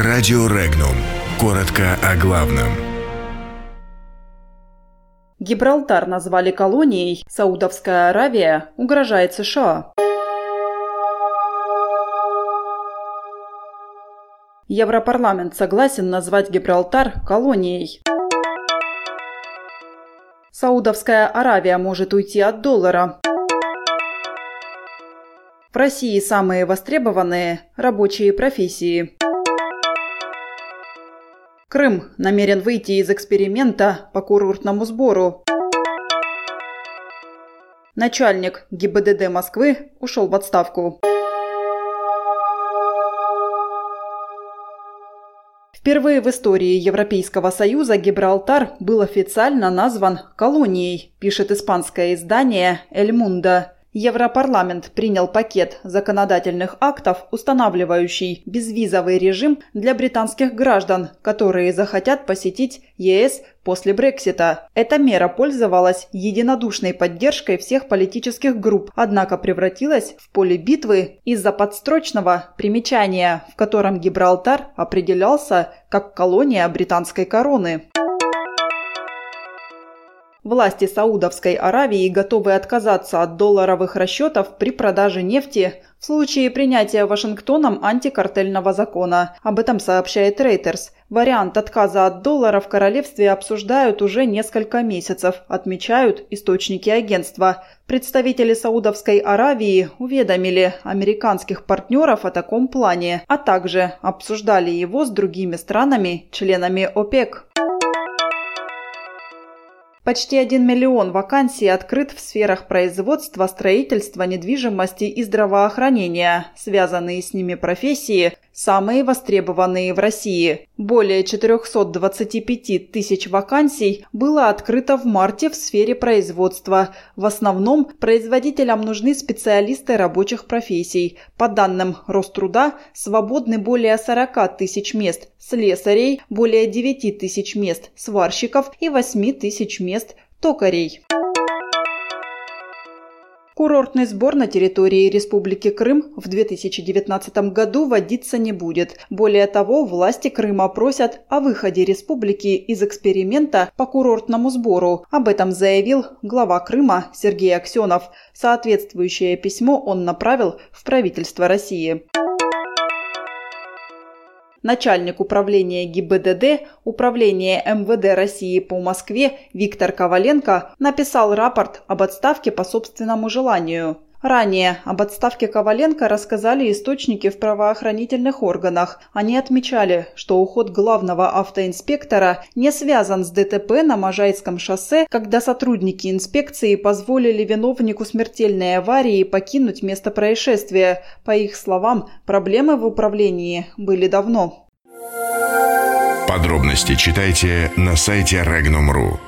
Радио Регнум. Коротко о главном. Гибралтар назвали колонией, Саудовская Аравия угрожает США. Европарламент согласен назвать Гибралтар колонией. Саудовская Аравия может уйти от доллара. В России самые востребованные – рабочие профессии. Крым намерен выйти из эксперимента по курортному сбору. Начальник ГИБДД Москвы ушел в отставку. Впервые в истории Европейского Союза Гибралтар был официально назван колонией, пишет испанское издание «Эль Мунда». Европарламент принял пакет законодательных актов, устанавливающий безвизовый режим для британских граждан, которые захотят посетить ЕС после Брексита. Эта мера пользовалась единодушной поддержкой всех политических групп, однако превратилась в поле битвы из-за подстрочного примечания, в котором Гибралтар определялся как колония британской короны. Власти Саудовской Аравии готовы отказаться от долларовых расчетов при продаже нефти в случае принятия Вашингтоном антикартельного закона. Об этом сообщает Reuters. Вариант отказа от доллара в королевстве обсуждают уже несколько месяцев, отмечают источники агентства. Представители Саудовской Аравии уведомили американских партнеров о таком плане, а также обсуждали его с другими странами, членами ОПЕК. Почти 1 миллион вакансий открыт в сферах производства, строительства, недвижимости и здравоохранения. Связанные с ними профессии самые востребованные в России. Более 425 тысяч вакансий было открыто в марте в сфере производства. В основном производителям нужны специалисты рабочих профессий. По данным Роструда, свободны более 40 тысяч мест, слесарей – более 9 тысяч мест, сварщиков и 8 тысяч мест токарей. Курортный сбор на территории Республики Крым в 2019 году вводиться не будет. Более того, власти Крыма просят о выходе республики из эксперимента по курортному сбору. Об этом заявил глава Крыма Сергей Аксенов. Соответствующее письмо он направил в правительство России. Начальник управления ГИБДД Управления МВД России по Москве Виктор Коваленко написал рапорт об отставке по собственному желанию. Ранее об отставке Коваленко рассказали источники в правоохранительных органах. Они отмечали, что уход главного автоинспектора не связан с ДТП на Можайском шоссе, когда сотрудники инспекции позволили виновнику смертельной аварии покинуть место происшествия. По их словам, проблемы в управлении были давно. Подробности читайте на сайте Regnum.ru.